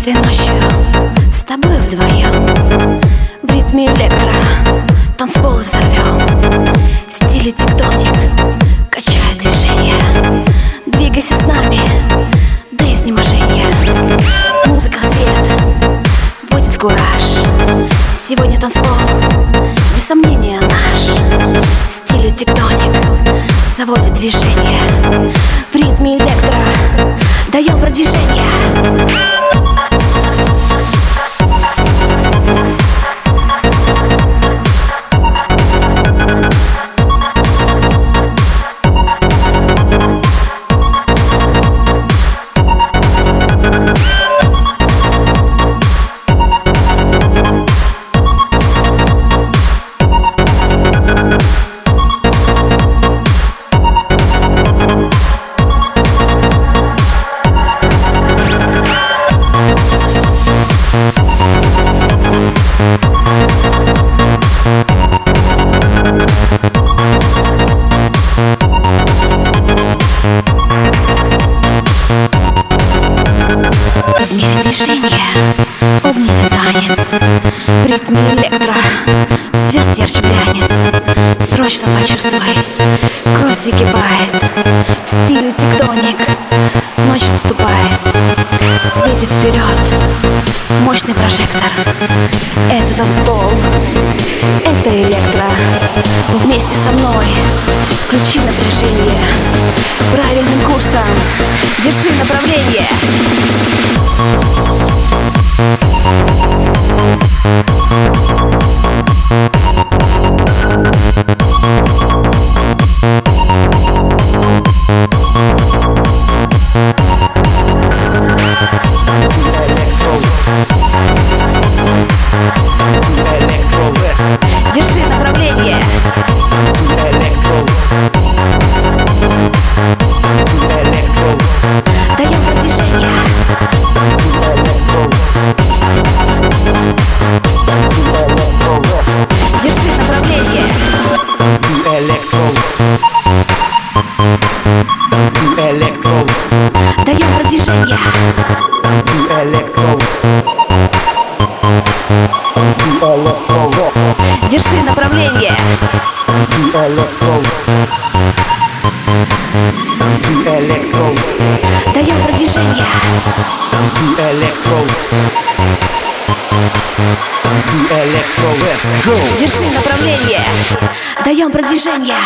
Этой ночью с тобой вдвоем. В ритме электро танцпол взорвем. В стиле тектоник качаю движение. Двигайся с нами до изнеможения Музыка свет вводит в кураж Сегодня танцпол без сомнения наш. В стиле тектоник заводит движение. В ритме электро даем продвижение В мире движения огненный танец В ритме электро звезд ярче глянец Срочно почувствуй, кровь закипает В стиле тектоник ночь отступает Светит вперед мощный прожектор Это танцпол, это электро Вместе со мной включи напряжение Правильным курсом. Держи направление Держи направление. Даем продвижение. Держи направление. Даем продвижение